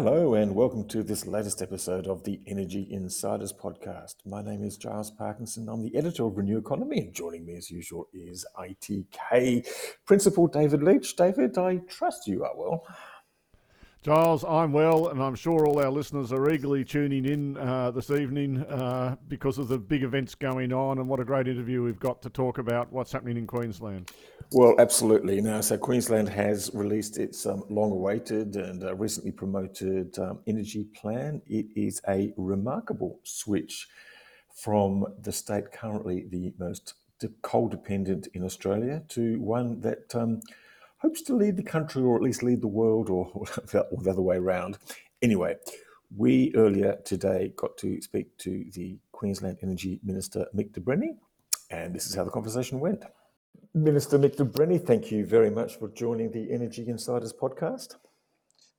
Hello, and welcome to this latest episode of the Energy Insiders podcast. My name is Giles Parkinson. I'm the editor of Renew Economy, and joining me as usual is ITK Principal David Leach. David, I trust you are well. Giles, I'm well, and I'm sure all our listeners are eagerly tuning in uh, this evening uh, because of the big events going on, and what a great interview we've got to talk about what's happening in Queensland. Well, absolutely. Now, so Queensland has released its um, long awaited and uh, recently promoted um, energy plan. It is a remarkable switch from the state currently the most coal dependent in Australia to one that. Um, hopes to lead the country or at least lead the world or, or, the other way around. Anyway, we earlier today got to speak to the Queensland Energy Minister Mick de Brenni, and this is how the conversation went. Minister Mick de Brenni, thank you very much for joining the Energy Insiders podcast.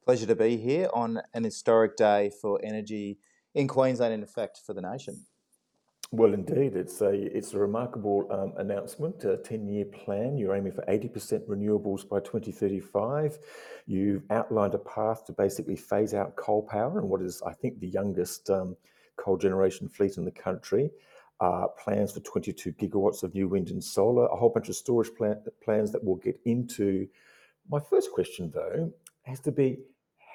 Pleasure to be here on an historic day for energy in Queensland and, in fact, for the nation. Well, indeed, it's a it's a remarkable um, announcement. A ten year plan. You're aiming for eighty percent renewables by 2035. You've outlined a path to basically phase out coal power and what is, I think, the youngest um, coal generation fleet in the country. Uh, plans for 22 gigawatts of new wind and solar. A whole bunch of storage plan, plans that we'll get into. My first question, though, has to be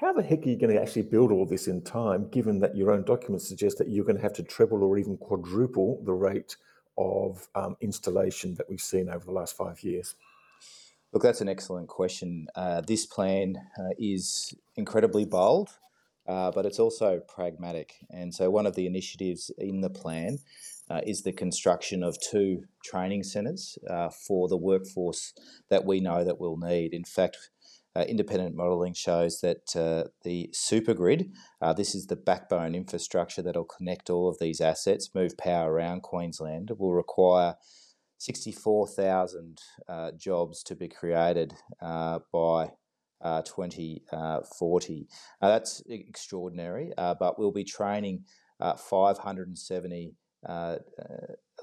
how the heck are you going to actually build all this in time, given that your own documents suggest that you're going to have to treble or even quadruple the rate of um, installation that we've seen over the last five years? Look, that's an excellent question. Uh, this plan uh, is incredibly bold, uh, but it's also pragmatic. And so, one of the initiatives in the plan uh, is the construction of two training centres uh, for the workforce that we know that we'll need. In fact, independent modelling shows that uh, the supergrid, uh, this is the backbone infrastructure that'll connect all of these assets, move power around Queensland, will require 64,000 uh, jobs to be created uh, by uh, 2040. that's extraordinary, but we'll be training 570 uh,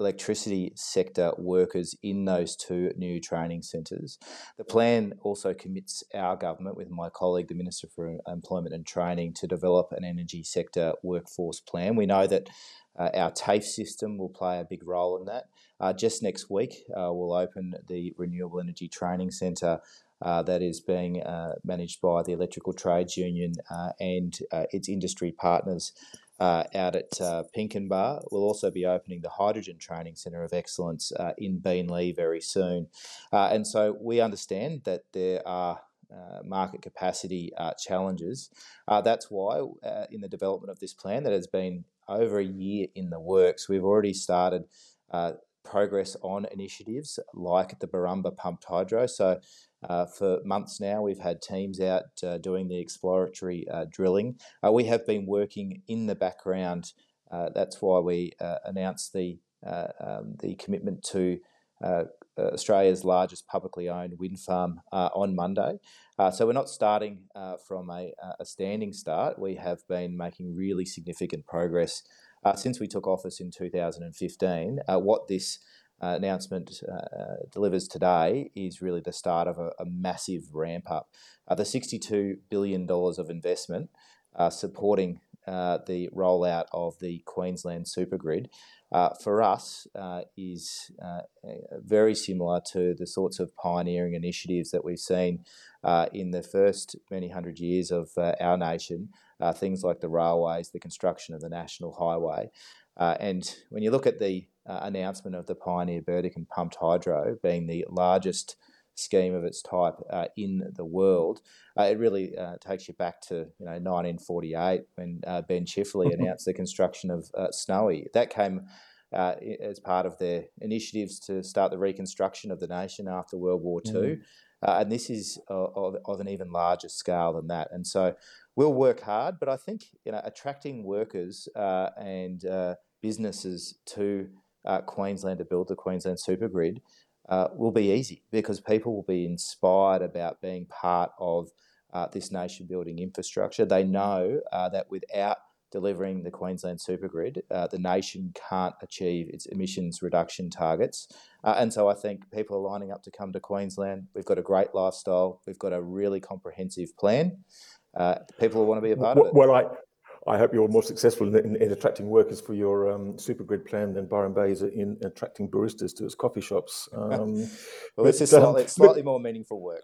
electricity sector workers in those two new training centres. The plan also commits our government, with my colleague, the Minister for Employment and Training, to develop an energy sector workforce plan. We know that uh, our TAFE system will play a big role in that. Uh, just next week, uh, we'll open the Renewable Energy Training Centre. Uh, that is being uh, managed by the Electrical Trades Union uh, and its industry partners uh, out at uh, Pinkenba. We'll also be opening the Hydrogen Training Centre of Excellence uh, in Beenleigh very soon. Uh, and so we understand that there are uh, market capacity uh, challenges. that's why, in the development of this plan that has been over a year in the works, we've already started progress on initiatives like the Borumba pumped hydro. So uh, for months now, we've had teams out uh, doing the exploratory uh, drilling. Uh, we have been working in the background. Uh, that's why we uh, announced the um, the commitment to Australia's largest publicly owned wind farm on Monday. so we're not starting from a, a, standing start. We have been making really significant progress since we took office in 2015. what this uh, announcement uh, delivers today is really the start of a, a massive ramp up. Uh, the $62 billion of investment uh, supporting uh, the rollout of the Queensland supergrid uh, for us uh, is uh, very similar to the sorts of pioneering initiatives that we've seen uh, in the first many hundred years of our nation, things like the railways, the construction of the national highway. and when you look at the uh, announcement of the Pioneer Burdekin pumped hydro being the largest scheme of its type uh, in the world. Uh, it really uh, takes you back to you know 1948 when uh, Ben Chifley announced the construction of uh, Snowy. That came uh, as part of their initiatives to start the reconstruction of the nation after World War II. Mm. and this is of, of, an even larger scale than that. And so we'll work hard, but I think you know attracting workers and businesses to Queensland to build the Queensland supergrid uh, will be easy because people will be inspired about being part of uh, this nation building infrastructure. They know uh, that without delivering the Queensland supergrid, uh, the nation can't achieve its emissions reduction targets. Uh, and so I think people are lining up to come to Queensland. We've got a great lifestyle, we've got a really comprehensive plan. Uh, people want to be a part well, of it. Well, I, I hope you're more successful in, in attracting workers for your um, supergrid plan than Byron Bay is in attracting baristas to its coffee shops. Um, well, this is slightly, um, slightly more meaningful work.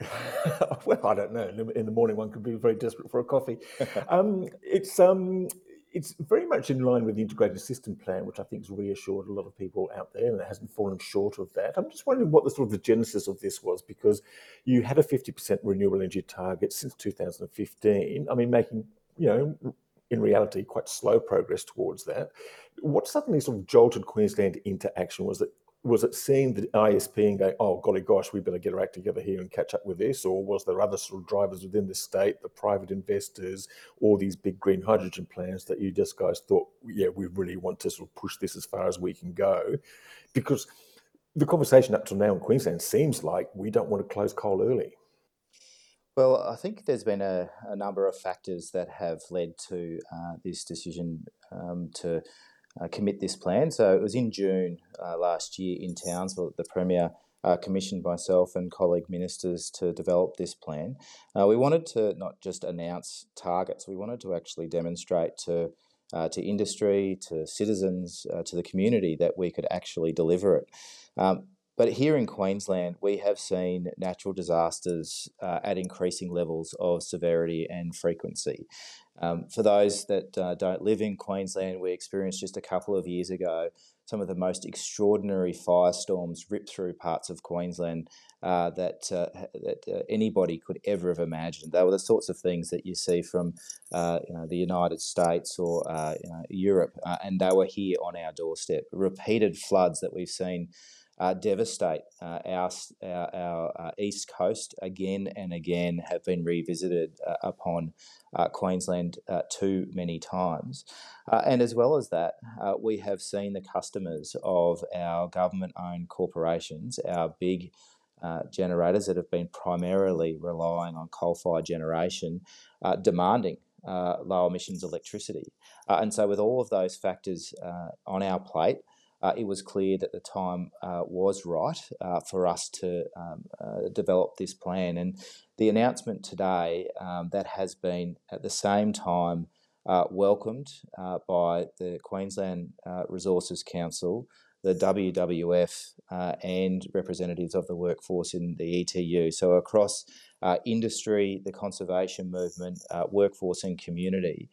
well, I don't know. In the, in the, morning, one could be very desperate for a coffee. um, it's um, it's very much in line with the integrated system plan, which I think has reassured a lot of people out there, and it hasn't fallen short of that. I'm just wondering what the sort of the genesis of this was, because you had a 50% renewable energy target since 2015. I mean, making you know, in reality, quite slow progress towards that. What suddenly sort of jolted Queensland into action was it was it seeing the ISP and going, oh golly gosh, we better get our act together here and catch up with this, or was there other sort of drivers within the state, the private investors, all these big green hydrogen plans that you just guys thought, yeah, we really want to sort of push this as far as we can go, because the conversation up to now in Queensland seems like we don't want to close coal early. Well, I think there's been a, a number of factors that have led to uh, this decision um, to uh, commit this plan. So it was in June uh, last year in Townsville that the Premier uh, commissioned myself and colleague ministers to develop this plan. Uh, we wanted to not just announce targets, we wanted to actually demonstrate to uh, to industry, to citizens, uh, to the community that we could actually deliver it. Um, but here in Queensland, we have seen natural disasters uh, at increasing levels of severity and frequency. Um, for those that uh, don't live in Queensland, we experienced just a couple of years ago some of the most extraordinary firestorms rip through parts of Queensland uh, that uh, that uh, anybody could ever have imagined. They were the sorts of things that you see from uh, you know, the United States or uh, you know, Europe, uh, and they were here on our doorstep. Repeated floods that we've seen uh, devastate uh, our, our, our uh, east coast again and again have been revisited uh, upon uh, Queensland uh, too many times. and as well as that, we have seen the customers of our government owned corporations, our big generators that have been primarily relying on coal fired generation, demanding low emissions electricity. And so, with all of those factors on our plate, uh, it was clear that the time uh, was right uh, for us to um, uh, develop this plan. And the announcement today um, that has been at the same time uh, welcomed uh, by the Queensland Resources Council, the WWF, and representatives of the workforce in the ETU. So across industry, the conservation movement, workforce, and community.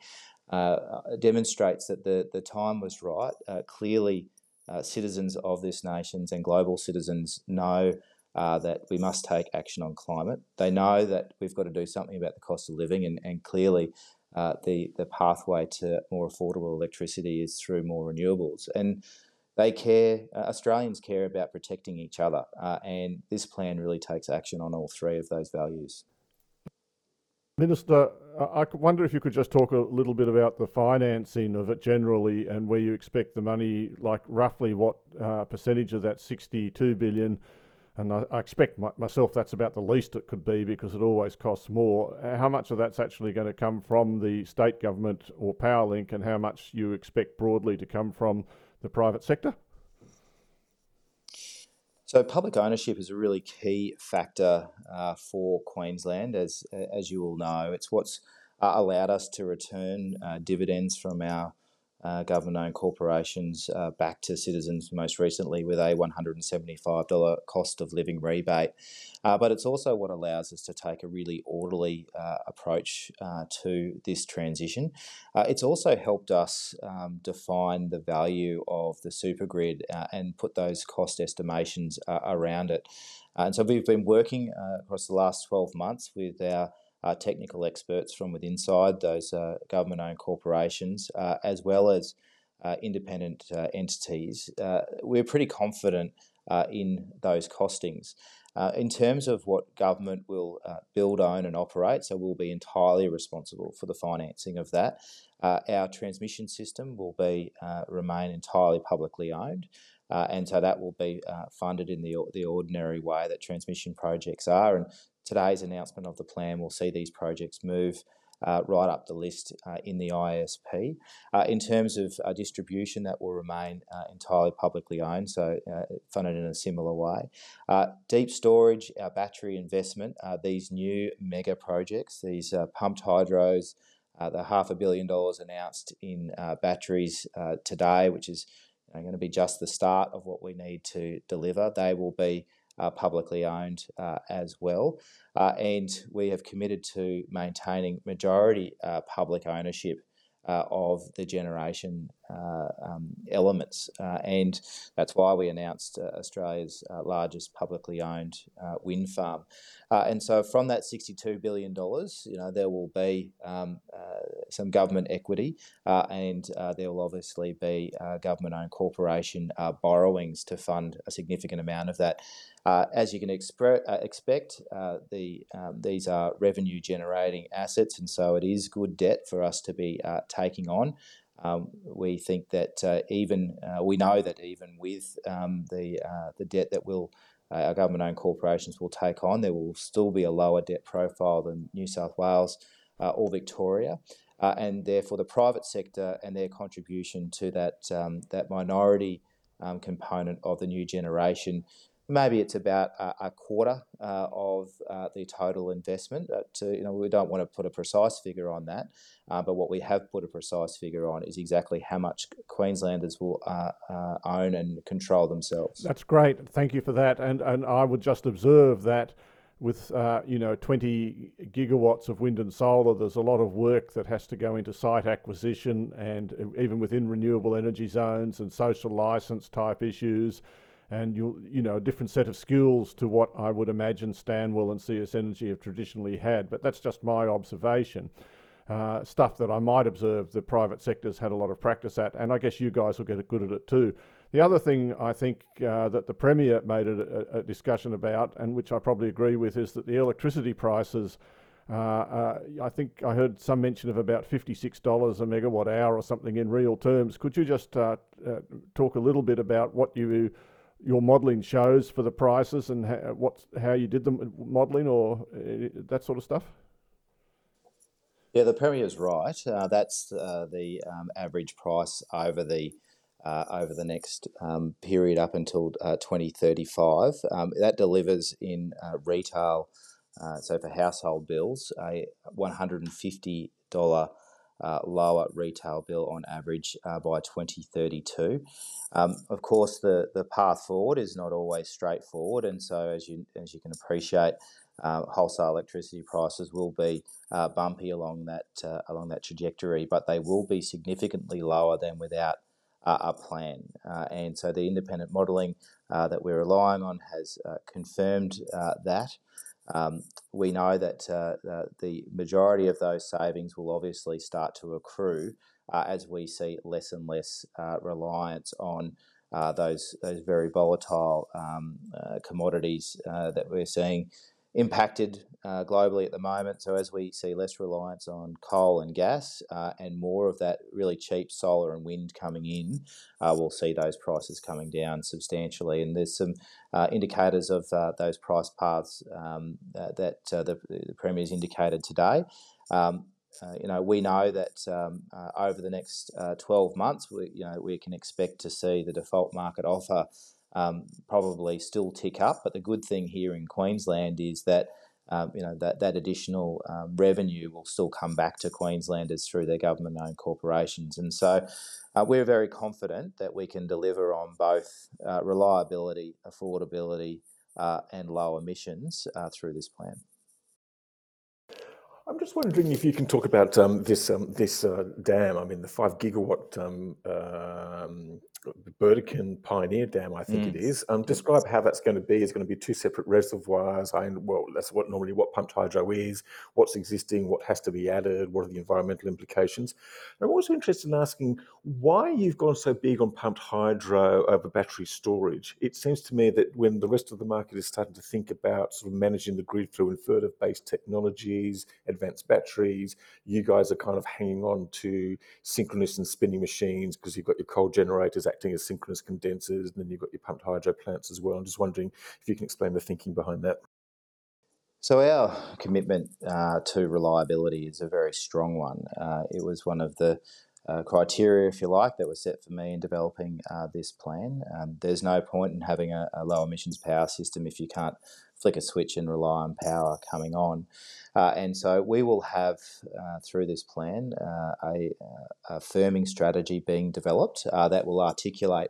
demonstrates that the, the time was right. clearly, uh, citizens of this nations and global citizens know uh, that we must take action on climate. They know that we've got to do something about the cost of living, and, and clearly, uh, the the pathway to more affordable electricity is through more renewables. And they care. Uh, Australians care about protecting each other, uh, and this plan really takes action on all three of those values. Minister, I wonder if you could just talk a little bit about the financing of it generally and where you expect the money, like roughly what uh, percentage of that 62 billion. And I, I expect my, myself that's about the least it could be because it always costs more. How much of that's actually going to come from the state government or Powerlink, and how much you expect broadly to come from the private sector? So public ownership is a really key factor uh, for Queensland, as as you all know. It's what's uh, allowed us to return uh, dividends from our uh, government-owned corporations uh, back to citizens most recently with a $175 cost of living rebate. Uh, but it's also what allows us to take a really orderly uh, approach uh, to this transition. Uh, it's also helped us um, define the value of the supergrid and put those cost estimations around it. and so we've been working across the last 12 months with our uh, technical experts from within inside those uh, government owned corporations, uh, as well as uh, independent uh, entities. We're pretty confident in those costings. In terms of what government will build, own, and operate, so we'll be entirely responsible for the financing of that. Our transmission system will be remain entirely publicly owned. Uh, and so that will be uh, funded in the, the ordinary way that transmission projects are. And today's announcement of the plan will see these projects move uh, right up the list uh, in the ISP. Uh, in terms of uh, distribution, that will remain uh, entirely publicly owned, so uh, funded in a similar way. deep storage, our battery investment, these new mega projects, these pumped hydros, the half a billion dollars announced in batteries today, which is going to be just the start of what we need to deliver. They will be uh, publicly owned uh, as well. Uh, and we have committed to maintaining majority public ownership uh, of the generation uh, um, elements. Uh, and that's why we announced Australia's largest publicly owned wind farm. and so from that $62 billion, you know, there will be um, some government equity and there will obviously be government owned corporation borrowings to fund a significant amount of that. Uh, as you can uh, expect, uh, um, these are revenue generating assets, and so it is good debt for us to be taking on. Um, we think that even we know that even with um, the the debt that our government-owned corporations will take on, there will still be a lower debt profile than New South Wales or Victoria. And therefore the private sector and their contribution to that that minority component of the new generation maybe it's about a, a quarter uh, of uh, the total investment. To, you know, we don't want to put a precise figure on that, uh, but what we have put a precise figure on is exactly how much Queenslanders will uh, uh, own and control themselves. That's great. Thank you for that. And and I would just observe that. With uh, you know 20 gigawatts of wind and solar, there's a lot of work that has to go into site acquisition, and even within renewable energy zones and social license type issues, and you you know a different set of skills to what I would imagine Stanwell and CS Energy have traditionally had. But that's just my observation. Uh, stuff that I might observe the private sector's had a lot of practice at, and I guess you guys will get good at it too. The other thing I think uh, that the Premier made a, a, discussion about, and which I probably agree with, is that the electricity prices. Uh, uh I think I heard some mention of about $56 a megawatt hour or something in real terms. Could you just uh, uh, talk a little bit about what you your modelling shows for the prices and how, what how you did the modelling or uh, that sort of stuff? Yeah, the Premier's right. Uh, that's uh, the um, average price over the uh, over the next um, period up until uh, 2035. Um, that delivers in uh, retail, so for household bills, a $150 uh, lower retail bill on average uh, by 2032. Um, of course, the, the path forward is not always straightforward, and so as you as you can appreciate, uh, wholesale electricity prices will be uh, bumpy along that uh, along that trajectory, but they will be significantly lower than without a plan. Uh, and so the independent modelling that we're relying on has confirmed that. Um, we know that uh, uh, the majority of those savings will obviously start to accrue uh, as we see less and less uh, reliance on uh, those those very volatile um, uh, commodities that we're seeing impacted uh, globally at the moment. So as we see less reliance on coal and gas uh, and more of that really cheap solar and wind coming in, uh, we'll see those prices coming down substantially. And there's some uh, indicators of uh, those price paths um, that uh, the, the Premier's indicated today. Um, you know, we know that um, over the next 12 months, we, you know, we can expect to see the default market offer um, probably still tick up. But the good thing here in Queensland is that um, you know that that additional um, revenue will still come back to Queenslanders through their government-owned corporations, and so uh, we're very confident that we can deliver on both uh, reliability, affordability, uh, and low emissions uh, through this plan. I'm just wondering if you can talk about um, this um, this uh, dam. I mean, the five gigawatt um, um Burdekin Pioneer Dam, I think mm. it is. Um, describe how that's going to be. It's going to be two separate reservoirs. I well, that's what normally what pumped hydro is. What's existing? What has to be added? What are the environmental implications? I'm also interested in asking why you've gone so big on pumped hydro over battery storage. It seems to me that when the rest of the market is starting to think about sort of managing the grid through inverter-based technologies, advanced batteries, you guys are kind of hanging on to synchronous and spinning machines because you've got your coal generators acting as synchronous condensers, and then you've got your pumped hydro plants as well. I'm just wondering if you can explain the thinking behind that. So our commitment uh, to reliability is a very strong one. Uh, it was one of the uh, criteria, if you like, that was set for me in developing uh, this plan. Um, there's no point in having a, a, low emissions power system if you can't flick a switch and rely on power coming on. Uh, and so we will have uh, through this plan uh, a, a, firming strategy being developed uh, that will articulate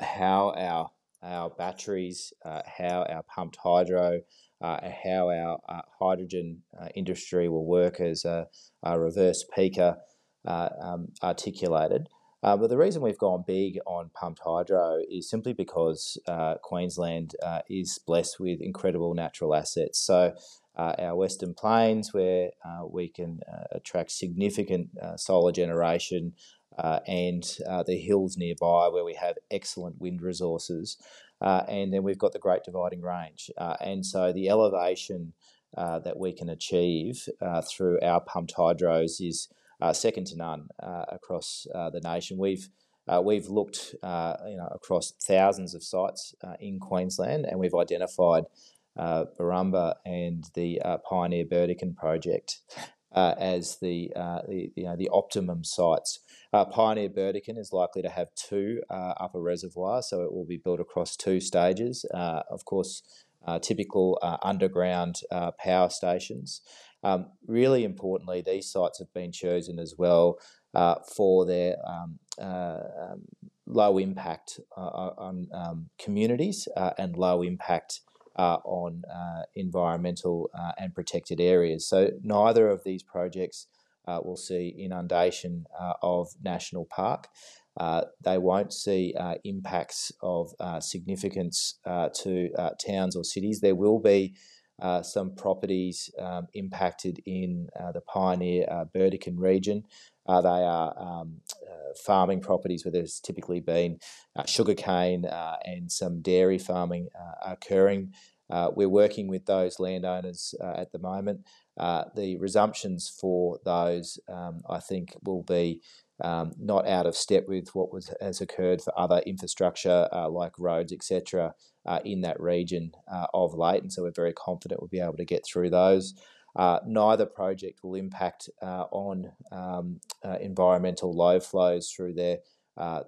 how our our batteries, how our pumped hydro, how our hydrogen industry will work as a, a reverse peaker uh, um, articulated. Uh, but the reason we've gone big on pumped hydro is simply because uh, Queensland uh, is blessed with incredible natural assets. So, uh, our Western Plains, where uh, we can attract significant solar generation, and the hills nearby, where we have excellent wind resources. and then we've got the Great Dividing Range. and so, the elevation that we can achieve through our pumped hydros is uh, Uh, second to none uh, across uh, the nation. We've uh, we've looked uh, you know across thousands of sites in Queensland, and we've identified uh, Borumba and the Pioneer Burdekin project as the, the you know the optimum sites. Pioneer Burdekin is likely to have two upper reservoirs, so it will be built across two stages. of course, typical underground power stations. Um, really importantly, these sites have been chosen as well uh, for their um, uh, um, low impact uh, on um, communities uh, and low impact uh, on environmental and protected areas. So neither of these projects will see inundation of national park. Uh, they won't see uh, impacts of uh, significance to towns or cities. There will be uh, some properties um, impacted in uh, the Pioneer uh, Burdekin region. Uh, they are um, farming properties where there's typically been sugarcane and some dairy farming occurring. we're working with those landowners at the moment. the resumptions for those, um, I think, will be um, not out of step with what was has occurred for other infrastructure uh, like roads, etc., uh, in that region uh, of late. And so we're very confident we'll be able to get through those. Uh, neither project will impact uh, on um, uh, environmental low flows through their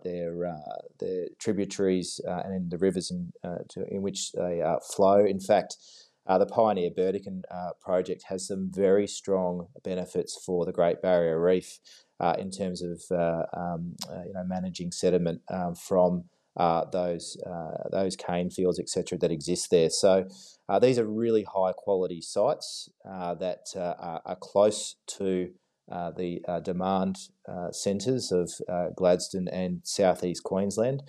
their their tributaries and in the rivers in, to, in which they flow. In fact. The Pioneer Burdekin project has some very strong benefits for the Great Barrier Reef uh, in terms of uh, um, uh, you know managing sediment um, from uh, those uh, those cane fields, etc., that exist there. So uh, these are really high quality sites that are, close to the demand centres of Gladstone and southeast Queensland.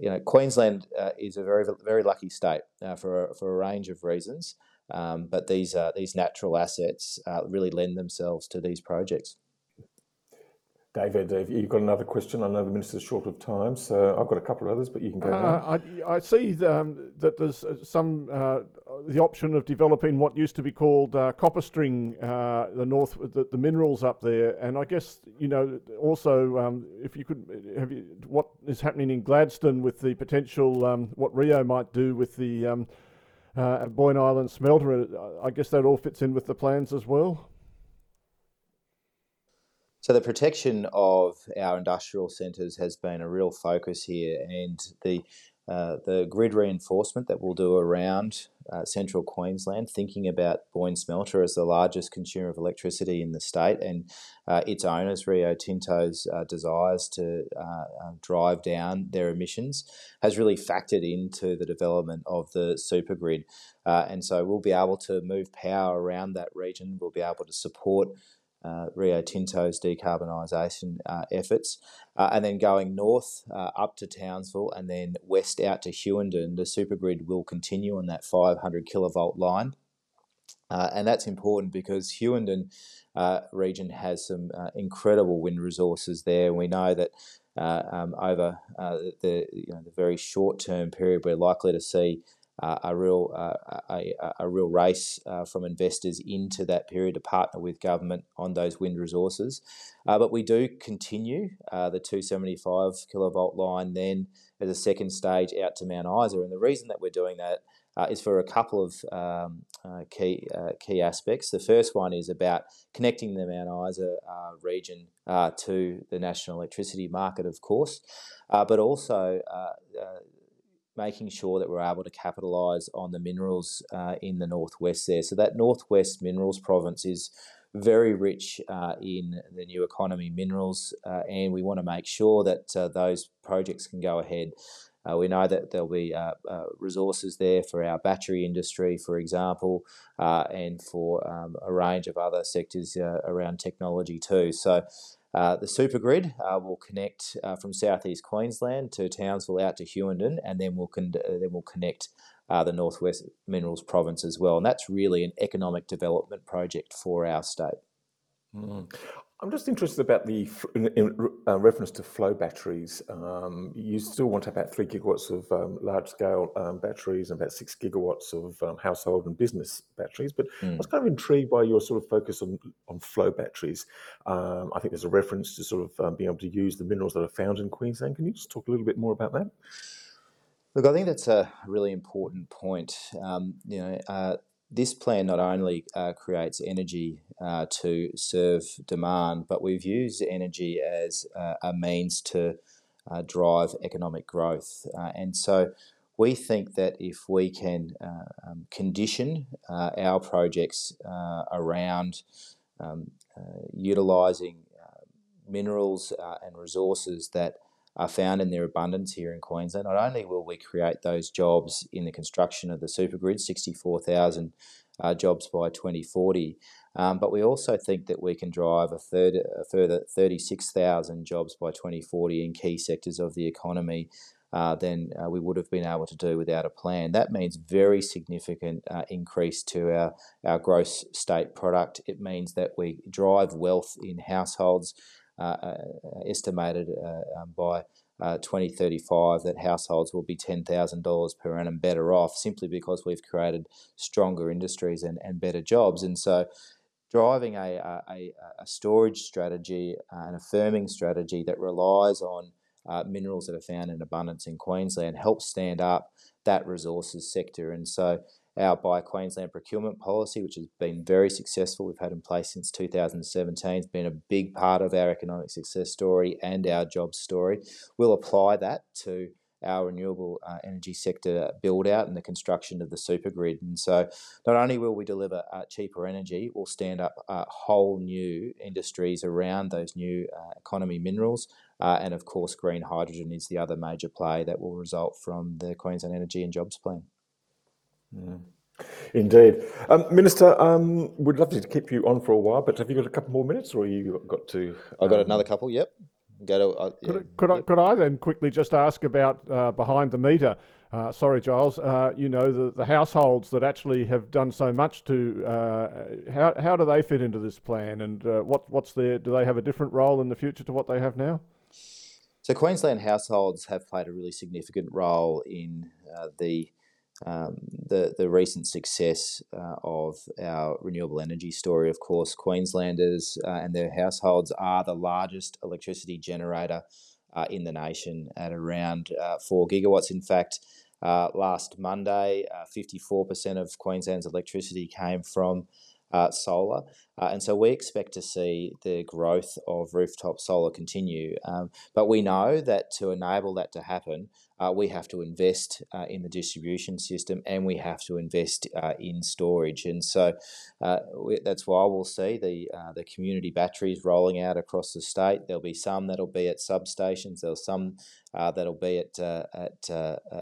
you know, Queensland is a very very lucky state for a, for a range of reasons, um, but these these natural assets really lend themselves to these projects. David, you've got another question. I know the minister's short of time, so I've got a couple of others, but you can go. Uh, I, I, see um, that there's uh, some uh, the option of developing what used to be called uh, CopperString, uh, the north, the, the, minerals up there, and I guess you know also um, if you could have you, what is happening in Gladstone with the potential um, what Rio might do with the um, uh, Boyne Island smelter. I guess that all fits in with the plans as well. So the protection of our industrial centres has been a real focus here, and the uh, the grid reinforcement that we'll do around uh, central Queensland, thinking about Boyne Smelter as the largest consumer of electricity in the state and uh, its owners, Rio Tinto's uh, desires to uh, drive down their emissions, has really factored into the development of the super grid. And so we'll be able to move power around that region, we'll be able to support uh, Rio Tinto's decarbonisation uh, efforts. Uh, and then going north uh, up to Townsville and then west out to Hughenden, the supergrid will continue on that 500 kilovolt line. Uh, and that's important because Hughenden uh, region has some incredible wind resources there. We know that um, over the, you know, the very short term period, we're likely to see uh, a real uh, a, a, real race uh, from investors into that period to partner with government on those wind resources. Uh, but we do continue uh, the 275 kilovolt line then as a second stage out to Mount Isa, and the reason that we're doing that uh, is for a couple of um, key key aspects. The first one is about connecting the Mount Isa region to the national electricity market, of course, but also making sure that we're able to capitalise on the minerals uh, in the northwest there. So that northwest minerals province is very rich uh, in the new economy minerals, uh, and we want to make sure that uh, those projects can go ahead. Uh, we know that there'll be uh, resources there for our battery industry, for example, and for um, a range of other sectors around technology too. So uh, the supergrid uh, will connect uh, from southeast Queensland to Townsville out to Hughenden, and then we'll con- uh, then we'll connect uh, the northwest minerals province as well. And that's really an economic development project for our state. Mm. I'm just interested about the in, in uh, reference to flow batteries. Um, you still want about three gigawatts of um, large scale um, batteries and about six gigawatts of um, household and business batteries. But mm. I was kind of intrigued by your sort of focus on, on flow batteries. Um, I think there's a reference to sort of um, being able to use the minerals that are found in Queensland. Can you just talk a little bit more about that? Look, I think that's a really important point. you know, uh, this plan not only uh, creates energy uh, to serve demand, but we've used energy as uh, a means to uh, drive economic growth. Uh, and so we think that if we can uh, um, condition our projects around um, utilising minerals and resources that are found in their abundance here in Queensland. Not only will we create those jobs in the construction of the supergrid, 64,000 uh, jobs by 2040, um, but we also think that we can drive a, third, a further 36,000 jobs by 2040 in key sectors of the economy. Uh, than uh, we would have been able to do without a plan. That means very significant uh, increase to our, our gross state product. It means that we drive wealth in households estimated uh, um, by 2035 that households will be $10,000 per annum better off simply because we've created stronger industries and, and better jobs. And so driving a, a, a storage strategy and a firming strategy that relies on uh, minerals that are found in abundance in Queensland helps stand up that resources sector. And so our Buy Queensland procurement policy, which has been very successful, we've had in place since 2017, has been a big part of our economic success story and our jobs story. We'll apply that to our renewable uh, energy sector build out and the construction of the super grid. And so, not only will we deliver uh, cheaper energy, we'll stand up uh, whole new industries around those new uh, economy minerals. Uh, and of course, green hydrogen is the other major play that will result from the Queensland Energy and Jobs Plan. Mm. Indeed. Um, Minister, um, we'd love to keep you on for a while, but have you got a couple more minutes or you got to? Um... I've got another couple, yep. Go to, uh, yeah. could, could, I, could I then quickly just ask about uh, behind the meter? Uh, sorry, Giles. Uh, you know the, the households that actually have done so much to uh, how how do they fit into this plan, and uh, what what's their do they have a different role in the future to what they have now? So Queensland households have played a really significant role in the um, the the recent success uh, of our renewable energy story. Of course, Queenslanders uh, and their households are the largest electricity generator uh, in the nation at around uh, four gigawatts. In fact, uh, last Monday, uh, fifty four percent of Queensland's electricity came from solar. And so we expect to see the growth of rooftop solar continue. Um, but we know that to enable that to happen, uh, we have to invest uh, in the distribution system and we have to invest uh, in storage. And so uh, we, that's why we'll see the uh, the community batteries rolling out across the state. There'll be some that'll be at substations. There'll some uh, that'll be at at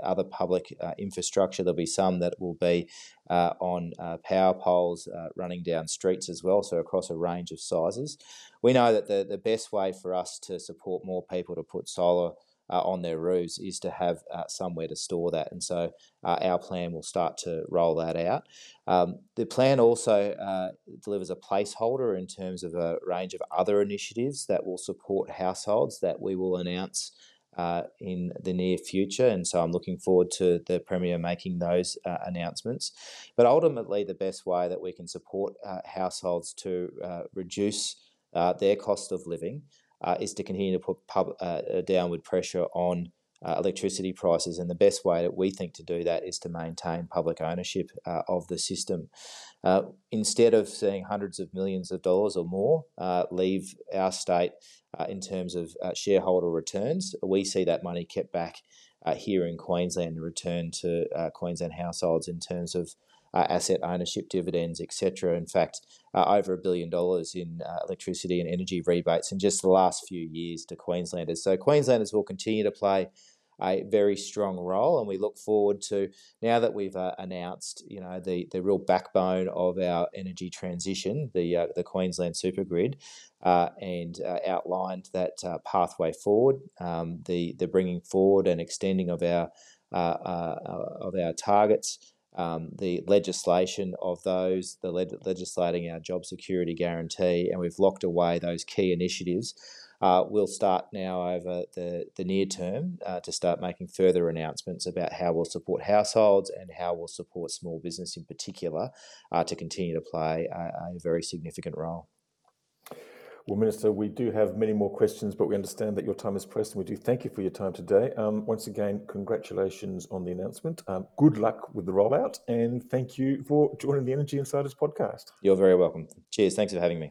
other public infrastructure. There'll be some that will be on power poles running down streets as well. So across a range of sizes. We know that the the best way for us to support more people to put solar uh, on their roofs is to have uh, somewhere to store that. And so uh, our plan will start to roll that out. Um, the plan also uh, delivers a placeholder in terms of a range of other initiatives that will support households that we will announce. Uh, in the near future, and so I'm looking forward to the Premier making those uh, announcements. But ultimately, the best way that we can support households to reduce their cost of living uh, is to continue to put pub, uh, downward pressure on uh, electricity prices. And the best way that we think to do that is to maintain public ownership uh, of the system. Uh, instead of seeing hundreds of millions of dollars or more uh, leave our state in terms of shareholder returns, we see that money kept back here in Queensland and returned to Queensland households in terms of uh, asset ownership dividends, etc. In fact, uh, over a billion dollars in uh, electricity and energy rebates in just the last few years to Queenslanders. So Queenslanders will continue to play a very strong role, and we look forward to now that we've uh, announced, you know, the the real backbone of our energy transition, the uh, the Queensland Supergrid, uh, and uh, outlined that pathway forward, um, the the bringing forward and extending of our of our targets um, the legislation of those, the le- legislating our job security guarantee, and we've locked away those key initiatives. Uh, we'll start now over the, the near term uh, to start making further announcements about how we'll support households and how we'll support small business in particular uh, to continue to play a, a very significant role. Well, Minister, we do have many more questions, but we understand that your time is pressed, and we do thank you for your time today. Um, once again, congratulations on the announcement. Um, good luck with the rollout, and thank you for joining the Energy Insiders podcast. You're very welcome. Cheers. Thanks for having me.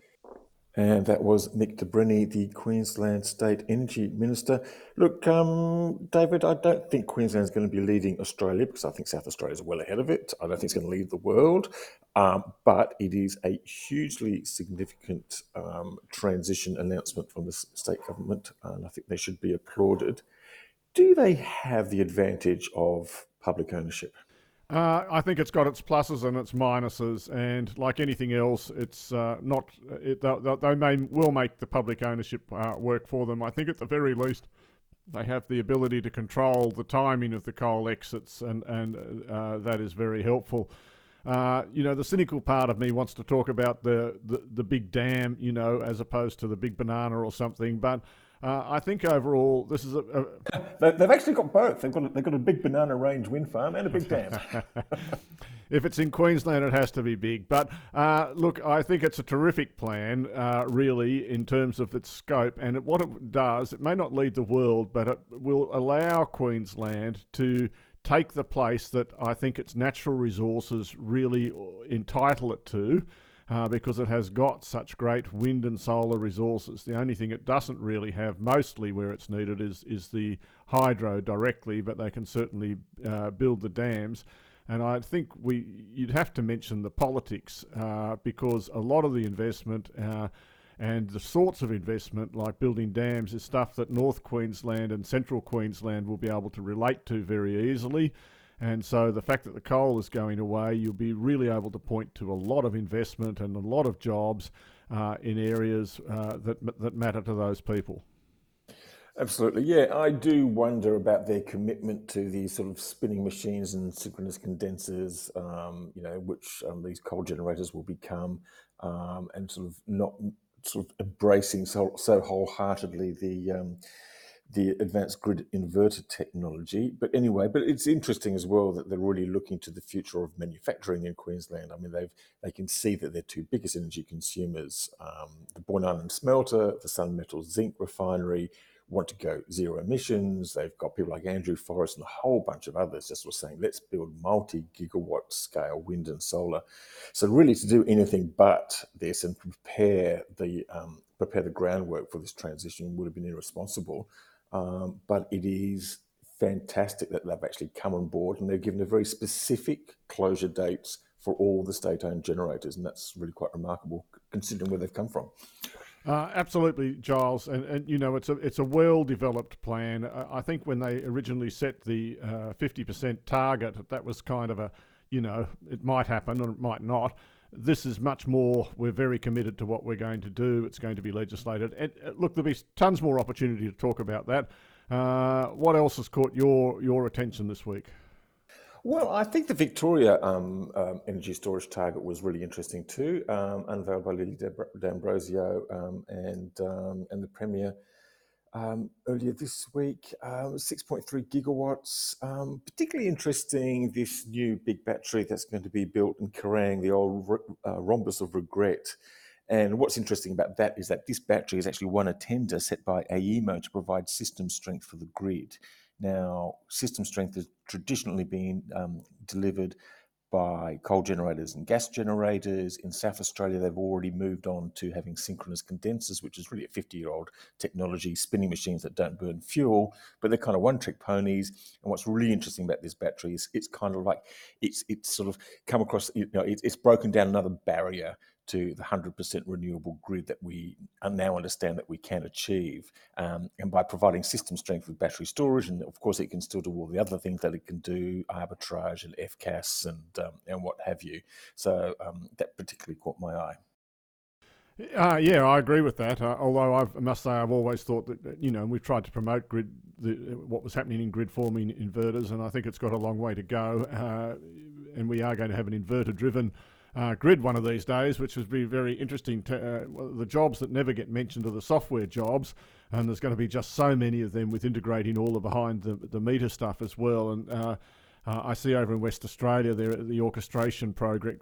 And that was Nick de Brenni, the Queensland State Energy Minister. Look, um, David, I don't think Queensland is going to be leading Australia because I think South Australia is well ahead of it. I don't think it's going to lead the world, um, but it is a hugely significant um, transition announcement from the state government, and I think they should be applauded. Do they have the advantage of public ownership? Uh, I think it's got its pluses and its minuses, and like anything else, it's uh, not. It, they, may will make the public ownership uh, work for them. I think at the very least, they have the ability to control the timing of the coal exits, and and uh, that is very helpful. Uh, you know, the cynical part of me wants to talk about the, the, the big dam, you know, as opposed to the big banana or something, but uh, I think overall, this is a. a They've actually got both. They've got a, they've got a big banana range wind farm and a big dam. if it's in Queensland, it has to be big. But uh, look, I think it's a terrific plan, uh, really, in terms of its scope. And what it does, it may not lead the world, but it will allow Queensland to take the place that I think its natural resources really entitle it to uh, because it has got such great wind and solar resources. The only thing it doesn't really have, mostly where it's needed, is is the hydro directly, but they can certainly uh, build the dams. And I think we you'd have to mention the politics uh, because a lot of the investment uh, and the sorts of investment like building dams is stuff that North Queensland and Central Queensland will be able to relate to very easily. And so the fact that the coal is going away, you'll be really able to point to a lot of investment and a lot of jobs uh, in areas uh, that, that matter to those people. Absolutely, yeah. I do wonder about their commitment to these sort of spinning machines and synchronous condensers, um, you know, which um, these coal generators will become, um, and sort of not sort of embracing so so wholeheartedly the um, the advanced grid inverter technology. But anyway, but it's interesting as well that they're really looking to the future of manufacturing in Queensland. I mean, they've they can see that their two biggest energy consumers, um, the Boyne Island smelter, the Sun Metal zinc refinery, want to go zero emissions. They've got people like Andrew Forrest and a whole bunch of others just were saying, let's build multi gigawatt scale wind and solar. So really, to do anything but this and prepare the um, prepare the groundwork for this transition would have been irresponsible. Um, but it is fantastic that they've actually come on board and they've given a very specific closure dates for all the state-owned generators, and that's really quite remarkable considering where they've come from. Uh, absolutely, Giles, and, and you know it's a it's a well developed plan. I think when they originally set the uh, fifty percent target, that was kind of a you know it might happen or it might not. This is much more. We're very committed to what we're going to do. It's going to be legislated. And uh, look, there'll be tons more opportunity to talk about that. Uh, what else has caught your your attention this week? Well, I think the Victoria um, um, energy storage target was really interesting too, um, unveiled by Lily D'Ambrosio um, and um, and the Premier um, earlier this week. 6.3 gigawatts. particularly interesting, this new big battery that's going to be built in Kerang, the old uh, rhombus of regret. And what's interesting about that is that this battery has actually won a tender set by AEMO to provide system strength for the grid. Now, system strength has traditionally been um, delivered by coal generators and gas generators. In South Australia, they've already moved on to having synchronous condensers, which is really a 50 year old technology, spinning machines that don't burn fuel, but they're kind of one trick ponies. And what's really interesting about this battery is it's kind of like it's it's sort of come across, you know, it's, it's broken down another barrier to the 100% renewable grid that we now understand that we can achieve. Um, and by providing system strength with battery storage, and of course, it can still do all the other things that it can do, arbitrage and FCAS and, um, and what have you. So um, that particularly caught my eye. Uh, yeah, I agree with that. Uh, although I've, i must say, I've always thought that you know we've tried to promote grid, the, what was happening in grid forming inverters, and I think it's got a long way to go. Uh, and we are going to have an inverter-driven uh, grid one of these days, which would be very interesting. To, uh, the jobs that never get mentioned are the software jobs, and there's going to be just so many of them with integrating all the behind the, the meter stuff as well. And uh, uh I see over in West Australia, there the orchestration program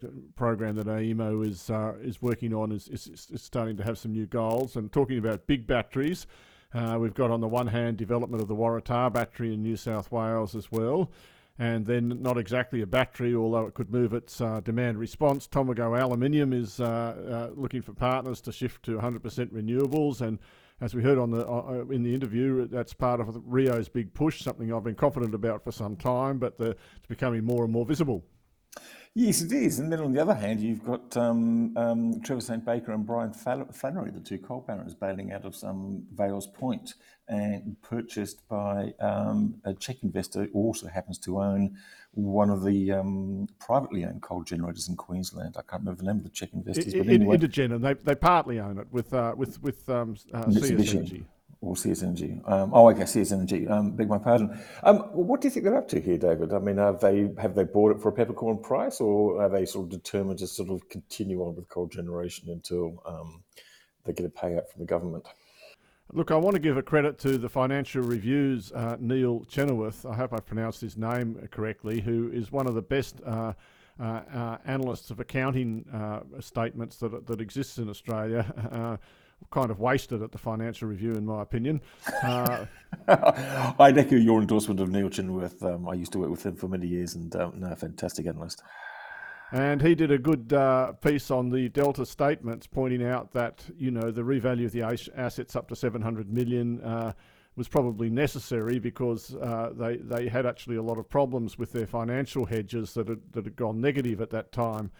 that AEMO is uh, is working on is, is, is starting to have some new goals. And talking about big batteries. Uh, we've got on the one hand development of the Waratah battery in New South Wales as well, and then not exactly a battery, although it could move its uh, demand response. Tomago Aluminium is uh, uh, looking for partners to shift to 100% renewables, and as we heard on the uh, uh, in the interview, that's part of Rio's big push, something I've been confident about for some time, but the, it's becoming more and more visible. Yes, it is. And then on the other hand, you've got um, um, Trevor St. Baker and Brian Flannery, the two coal barons, bailing out of some Vales Point and purchased by um, a Czech investor who also happens to own one of the um, privately owned coal generators in Queensland. I can't remember the name of the Czech investors, but anyway. Intergen, and they, they partly own it with uh, with with um, uh, CS Energy or Energy. Um, oh, okay, Energy. Um, beg my pardon. Um, what do you think they're up to here, David? I mean, have they have they bought it for a peppercorn price, or are they sort of determined to sort of continue on with coal generation until um, they get a payout from the government? Look, I want to give a credit to the Financial Review's uh, Neil Chenoweth. I hope I pronounced his name correctly. Who is one of the best. Uh, uh, uh analysts of accounting uh, statements that that exists in Australia, uh, kind of wasted at the Financial Review, in my opinion. Uh, I'd echo your endorsement of Neil Chenoweth. Um, I used to work with him for many years, and um, no, fantastic analyst. And he did a good uh, piece on the Delta statements, pointing out that you know the revalue of the assets up to 700 million uh, was probably necessary because uh, they they had actually a lot of problems with their financial hedges that had, that had gone negative at that time.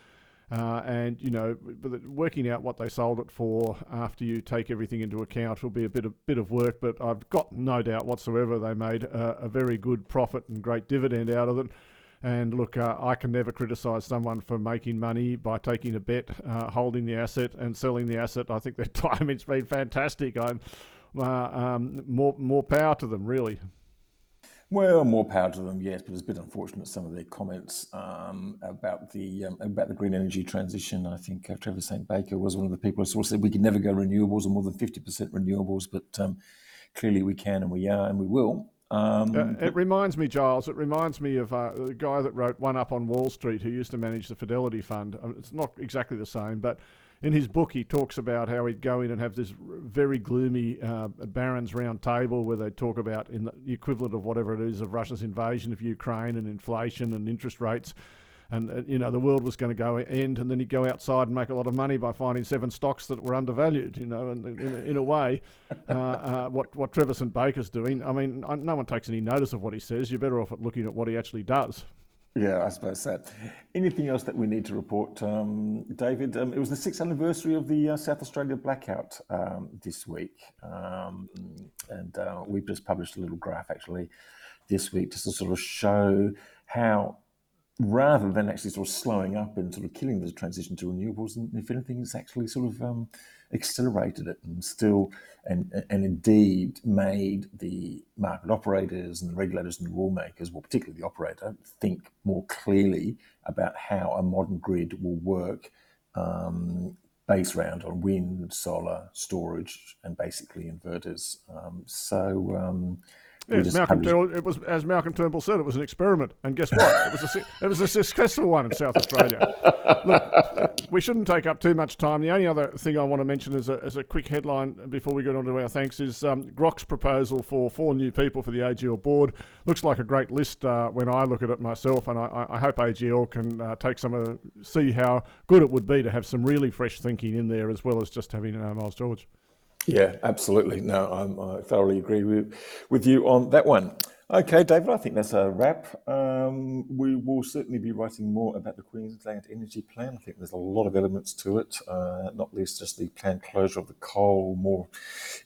Uh, and you know, working out what they sold it for after you take everything into account will be a bit of bit of work. But I've got no doubt whatsoever they made a, a very good profit and great dividend out of it. And look, uh, I can never criticise someone for making money by taking a bet, uh, holding the asset, and selling the asset. I think their timing's been fantastic. I'm uh, um, more more power to them, really. Well, more power to them, yes, but it's a bit unfortunate some of their comments um, about the um, about the green energy transition. I think uh, Trevor St. Baker was one of the people who said we could never go renewables or more than fifty percent renewables, but um, clearly we can and we are and we will. Um, uh, it reminds me, Giles. It reminds me of uh, the guy that wrote One Up on Wall Street, who used to manage the Fidelity Fund. Uh, it's not exactly the same, but in his book, he talks about how he'd go in and have this very gloomy uh, Barron's round table where they talk about in the equivalent of whatever it is of Russia's invasion of Ukraine and inflation and interest rates. And uh, you know the world was going to go end, and then he'd go outside and make a lot of money by finding seven stocks that were undervalued. You know, and in, in a way, uh, uh, what what Trevor St Baker's doing. I mean, no one takes any notice of what he says. You're better off at looking at what he actually does. Yeah, I suppose so. Anything else that we need to report, um, David? Um, it was the sixth anniversary of the uh, South Australia blackout um, this week, um, and uh, we've just published a little graph actually this week just to sort of show how rather than actually sort of slowing up and sort of killing the transition to renewables, and if anything, it's actually sort of um, accelerated it and still and and indeed made the market operators and the regulators and the rule makers, well, particularly the operator, think more clearly about how a modern grid will work. Um, based around on wind, solar, storage, and basically inverters. Um, so um, Yes, Malcolm Turnbull, it was as Malcolm Turnbull said, it was an experiment, and guess what? it was a it was a successful one in South Australia. Look, we shouldn't take up too much time. The only other thing I want to mention as a, as a quick headline before we get on to our thanks is um, Grok's proposal for four new people for the AGL board. Looks like a great list uh, when I look at it myself, and I, I hope AGL can uh, take some of see how good it would be to have some really fresh thinking in there as well as just having uh, Miles George. Yeah, absolutely. No, I'm, i thoroughly agree with, with you on that one. Okay, David, I think that's a wrap. Um, we will certainly be writing more about the Queensland Energy Plan. I think there's a lot of elements to it, uh, not least just the planned closure of the coal, more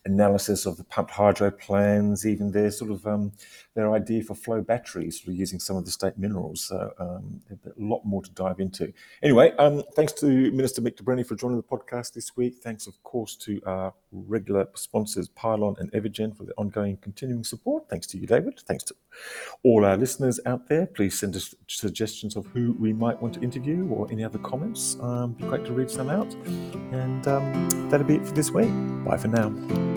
analysis of the pumped hydro plans, even their sort of um, their idea for flow batteries, using some of the state minerals. So um, a lot more to dive into. Anyway, um, thanks to Minister Mick de Brenni for joining the podcast this week. Thanks, of course, to our regular sponsors, Pylon and Evergen, for the ongoing continuing support. Thanks to you, David. Thanks to all our listeners out there. Please send us suggestions of who we might want to interview or any other comments. Um, be great to read some out. And um, that'll be it for this week. Bye for now.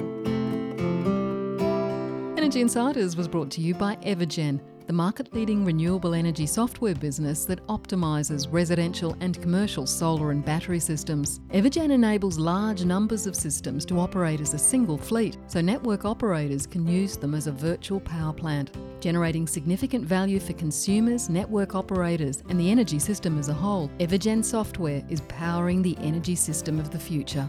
Energy Insiders was brought to you by Evergen the market leading renewable energy software business that optimises residential and commercial solar and battery systems. Evergen enables large numbers of systems to operate as a single fleet, so network operators can use them as a virtual power plant, generating significant value for consumers, network operators, and the energy system as a whole. Evergen software is powering the energy system of the future.